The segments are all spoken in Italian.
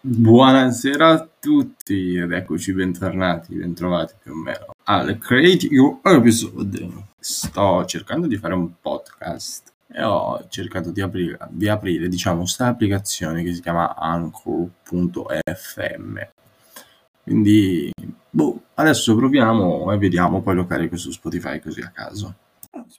Buonasera a tutti ed eccoci bentornati, bentrovati più o meno al Create Your Episode. Sto cercando di fare un podcast e ho cercato di aprire, di aprire diciamo, questa applicazione che si chiama Anchor.fm. Quindi, boh, adesso proviamo e vediamo, poi lo carico su Spotify così a caso.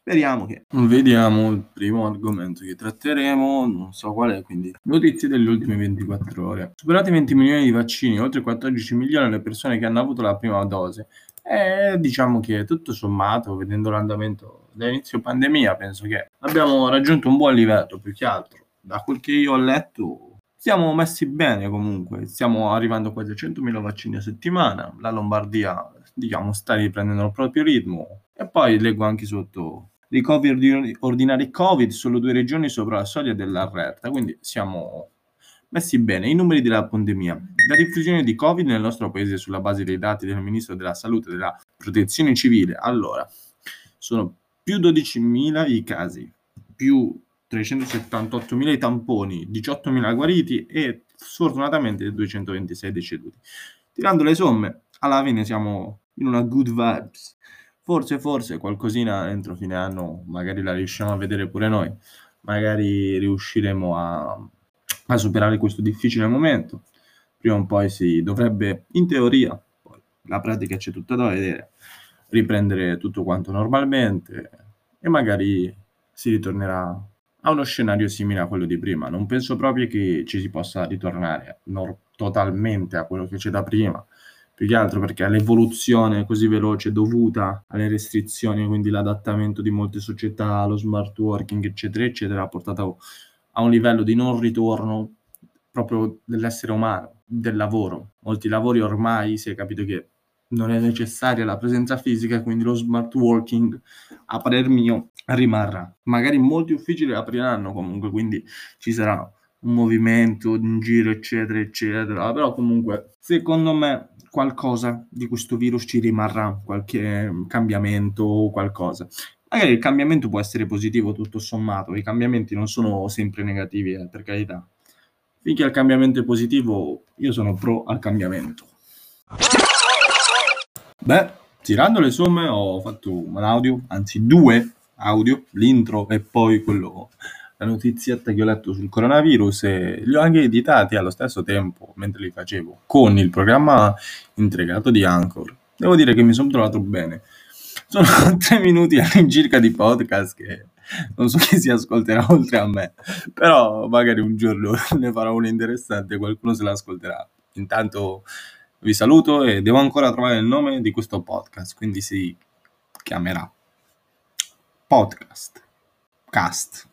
Speriamo che... Vediamo il primo argomento che tratteremo, non so qual è, quindi notizie delle ultime 24 ore. Superati 20 milioni di vaccini, oltre 14 milioni le persone che hanno avuto la prima dose. E diciamo che tutto sommato, vedendo l'andamento dall'inizio pandemia, penso che abbiamo raggiunto un buon livello, più che altro. Da quel che io ho letto, siamo messi bene comunque, stiamo arrivando quasi a 100.000 vaccini a settimana, la Lombardia diciamo sta riprendendo il proprio ritmo e poi leggo anche sotto ricoveri ordinari Covid, solo due regioni sopra la soglia dell'allerta, quindi siamo messi bene. I numeri della pandemia. La diffusione di Covid nel nostro paese sulla base dei dati del Ministro della Salute e della Protezione Civile. Allora, sono più 12.000 i casi, più 378.000 i tamponi, 18.000 guariti e sfortunatamente 226 deceduti. Tirando le somme, alla fine siamo in una good vibes. Forse, forse qualcosina entro fine anno magari la riusciamo a vedere pure noi, magari riusciremo a, a superare questo difficile momento. Prima o poi si dovrebbe, in teoria, poi la pratica c'è tutta da vedere, riprendere tutto quanto normalmente e magari si ritornerà a uno scenario simile a quello di prima. Non penso proprio che ci si possa ritornare no, totalmente a quello che c'è da prima, più che altro perché l'evoluzione così veloce dovuta alle restrizioni, quindi l'adattamento di molte società, lo smart working, eccetera, eccetera, ha portato a un livello di non ritorno proprio dell'essere umano, del lavoro. Molti lavori ormai si è capito che non è necessaria la presenza fisica, quindi lo smart working, a parer mio, rimarrà. Magari molti uffici le apriranno comunque, quindi ci sarà un movimento in giro, eccetera, eccetera. Però comunque, secondo me, qualcosa di questo virus ci rimarrà, qualche cambiamento o qualcosa. Magari il cambiamento può essere positivo tutto sommato, i cambiamenti non sono sempre negativi, eh, per carità. Finché il cambiamento è positivo, io sono pro al cambiamento. Beh, tirando le somme ho fatto un audio, anzi due audio, l'intro e poi quello la notizietta che ho letto sul coronavirus e li ho anche editati allo stesso tempo mentre li facevo con il programma integrato di Anchor. Devo dire che mi sono trovato bene. Sono tre minuti all'incirca di podcast che non so chi si ascolterà oltre a me, però magari un giorno ne farò uno interessante e qualcuno se l'ascolterà. Intanto vi saluto e devo ancora trovare il nome di questo podcast, quindi si chiamerà podcast. Cast.